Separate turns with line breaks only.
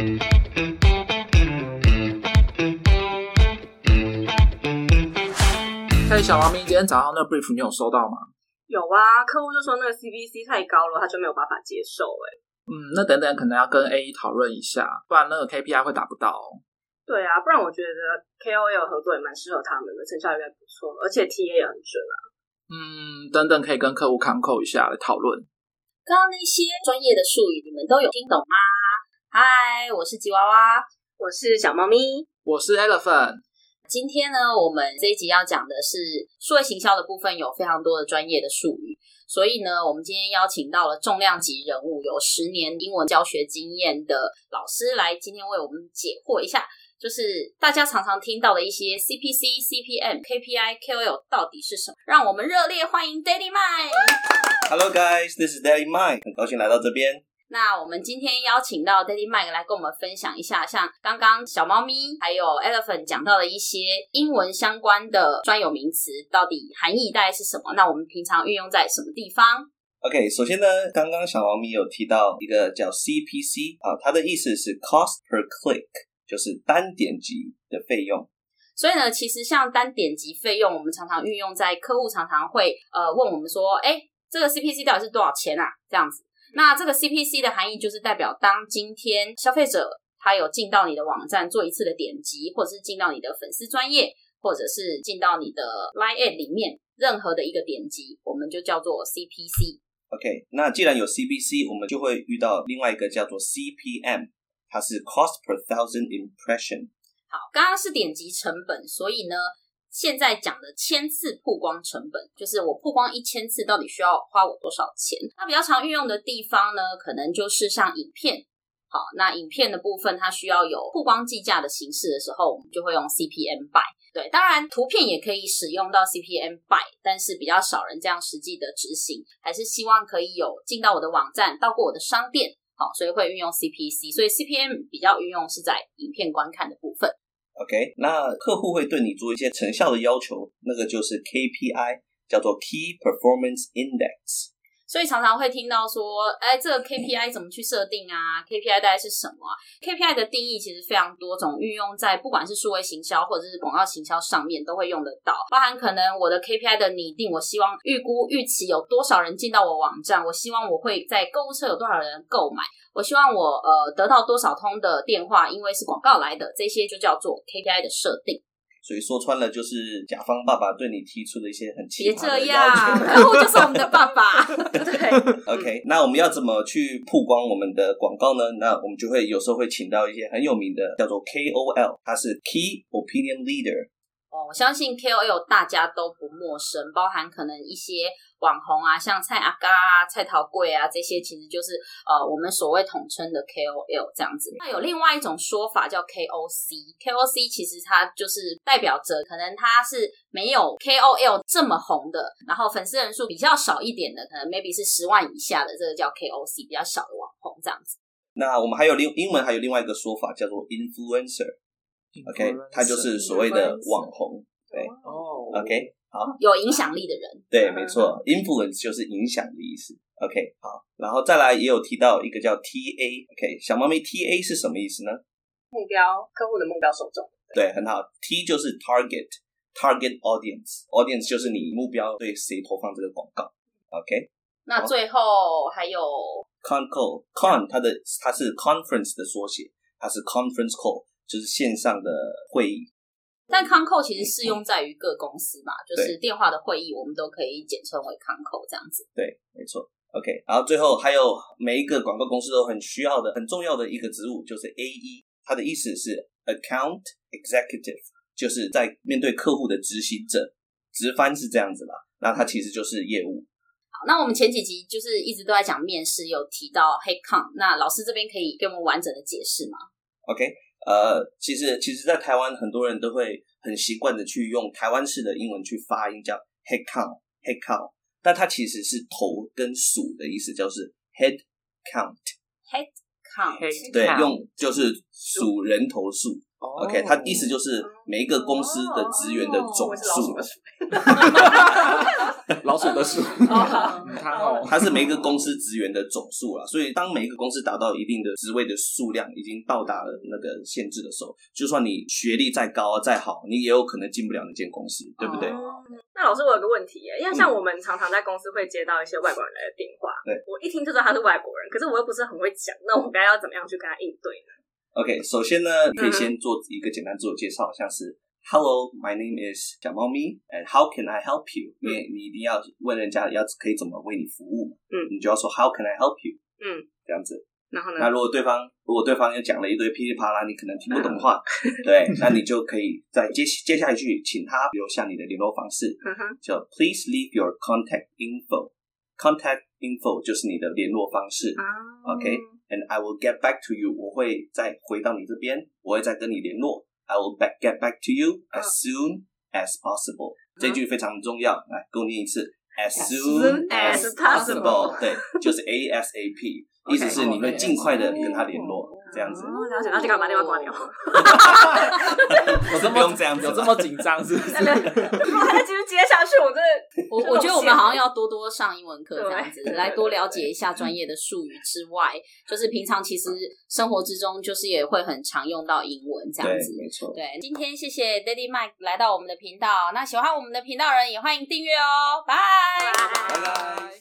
嘿，小猫咪，今天早上那 brief 你有收到吗？
有啊，客户就说那个 CPC 太高了，他就没有办法接受、欸。
嗯，那等等可能要跟 A 讨论一下，不然那个 KPI 会达不到哦。
对啊，不然我觉得 KOL 合作也蛮适合他们的，成效应该不错，而且 TA 也很准啊。
嗯，等等可以跟客户 c 扣一下来讨论。
刚刚那些专业的术语，你们都有听懂吗？嗨，我是吉娃娃。
我是小猫咪，
我是 Elephant，
今天呢，我们这一集要讲的是数位行销的部分，有非常多的专业的术语，所以呢，我们今天邀请到了重量级人物，有十年英文教学经验的老师来，今天为我们解惑一下，就是大家常常听到的一些 CPC、CPM、KPI、KOL 到底是什么？让我们热烈欢迎 Daddy Mike。
Hello guys, this is Daddy Mike，很高兴来到这边。
那我们今天邀请到 Daddy Mike 来跟我们分享一下，像刚刚小猫咪还有 Elephant 讲到的一些英文相关的专有名词，到底含义大概是什么？那我们平常运用在什么地方
？OK，首先呢，刚刚小猫咪有提到一个叫 CPC 啊，它的意思是 cost per click，就是单点击的费用。
所以呢，其实像单点击费用，我们常常运用在客户常常会呃问我们说，哎，这个 CPC 到底是多少钱啊？这样子。那这个 CPC 的含义就是代表，当今天消费者他有进到你的网站做一次的点击，或者是进到你的粉丝专业，或者是进到你的 Line Ad 里面任何的一个点击，我们就叫做 CPC。
OK，那既然有 CPC，我们就会遇到另外一个叫做 CPM，它是 cost per thousand impression。
好，刚刚是点击成本，所以呢，现在讲的千次曝光成本，就是我曝光一千次到底需要花我多少钱？那比较常运用的地方呢，可能就是像影片。好，那影片的部分它需要有曝光计价的形式的时候，我们就会用 CPM by。对，当然图片也可以使用到 CPM by，但是比较少人这样实际的执行，还是希望可以有进到我的网站，到过我的商店。好，所以会运用 CPC，所以 CPM 比较运用是在影片观看的部分。
OK，那客户会对你做一些成效的要求，那个就是 KPI，叫做 Key Performance Index。
所以常常会听到说，哎，这个 KPI 怎么去设定啊？KPI 大概是什么啊？KPI 的定义其实非常多种，运用在不管是数位行销或者是广告行销上面都会用得到，包含可能我的 KPI 的拟定，我希望预估预期有多少人进到我网站，我希望我会在购物车有多少人购买，我希望我呃得到多少通的电话，因为是广告来的，这些就叫做 KPI 的设定。
所以说穿了就是甲方爸爸对你提出的一些很奇
别
葩的
这样，
要求。
客户就是我们的爸爸。
对
，OK，那我们要怎么去曝光我们的广告呢？那我们就会有时候会请到一些很有名的，叫做 KOL，他是 Key Opinion Leader。
哦，我相信 KOL 大家都不陌生，包含可能一些网红啊，像蔡阿嘎啊、蔡桃贵啊，这些其实就是呃我们所谓统称的 KOL 这样子。那有另外一种说法叫 KOC，KOC 其实它就是代表着可能它是没有 KOL 这么红的，然后粉丝人数比较少一点的，可能 maybe 是十万以下的，这个叫 KOC，比较小的网红这样子。
那我们还有另英文还有另外一个说法叫做 Influencer。OK，他就是所谓的网红。对
哦
，OK，好，
有影响力的人，
对，没错，influence 就是影响的意思。OK，好，然后再来也有提到一个叫 TA。OK，小猫咪 TA 是什么意思呢？
目标客户的目标受众，
对，很好，T 就是 target，target audience，audience 就是你目标对谁投放这个广告。OK，
那最后还有
con call con 它的它是 conference 的缩写，它是 conference call，就是线上的会议。
但康扣其实适用在于各公司嘛，就是电话的会议，我们都可以简称为康扣这样子。
对，没错。OK，然后最后还有每一个广告公司都很需要的、很重要的一个职务，就是 AE，它的意思是 Account Executive，就是在面对客户的执行者，直翻是这样子啦。那它其实就是业务。
好，那我们前几集就是一直都在讲面试，有提到 HeadCount，那老师这边可以给我们完整的解释吗
？OK，呃，其实其实，在台湾很多人都会很习惯的去用台湾式的英文去发音，叫 head count head count，但它其实是头跟数的意思，就是 head count。
Head count，
对，用就是数人头数。
哦
OK，它意思就是每一个公司的职员的总数
老鼠的数，
哦
嗯它哦，
它是每一个公司职员的总数啦。所以当每一个公司达到一定的职位的数量，已经到达了那个限制的时候，就算你学历再高再好，你也有可能进不了那间公司，对不对？
哦
那老师，我有个问题耶，因为像
嗯
我们常常在公司会接到一些外国人来的电话，
对
我一听就知道他是外国人，可是我又不是很会讲，那我该要怎么样去跟他应对呢？
OK，首先呢，你可以
嗯
先做一个简单自我介绍，像是 Hello, my name is 小猫咪，and how can I help you？因为你一定要问人家要可以怎么为你服务嘛，
嗯
你就要说 How can I help you？
嗯，
这样子。
然后呢？
那如果对方如果对方又讲了一堆噼里啪啦，你可能听不懂话，
嗯
对，那你就可以再接接下一句，请他留下你的联络方式，叫 Please leave your contact info。Contact info 就是你的联络方式。
啊
OK and I will get back to you，我会再回到你这边，我会再跟你联络。I will back get back to you as soon as possible。这句非常重要，来跟我念一次，as soon as
as possible
对，就是 ASAP，意思是你会尽快的跟他联络，这样子。
哦，了解，那就赶快把电话挂掉。
我这
不用这样子啦
有这么紧张是不是？
如果还在继续接下去，我真的
我我觉得我们好像要多多上英文课这样子，
对
来多了解一下专业的术语之外，就是平常其实生活之中就是也会很常用到英文这样子，。
没错。
对，今天谢谢 Daddy Mike 来到我们的频道，那喜欢我们的频道人也欢迎订阅哦，拜。
拜
拜拜。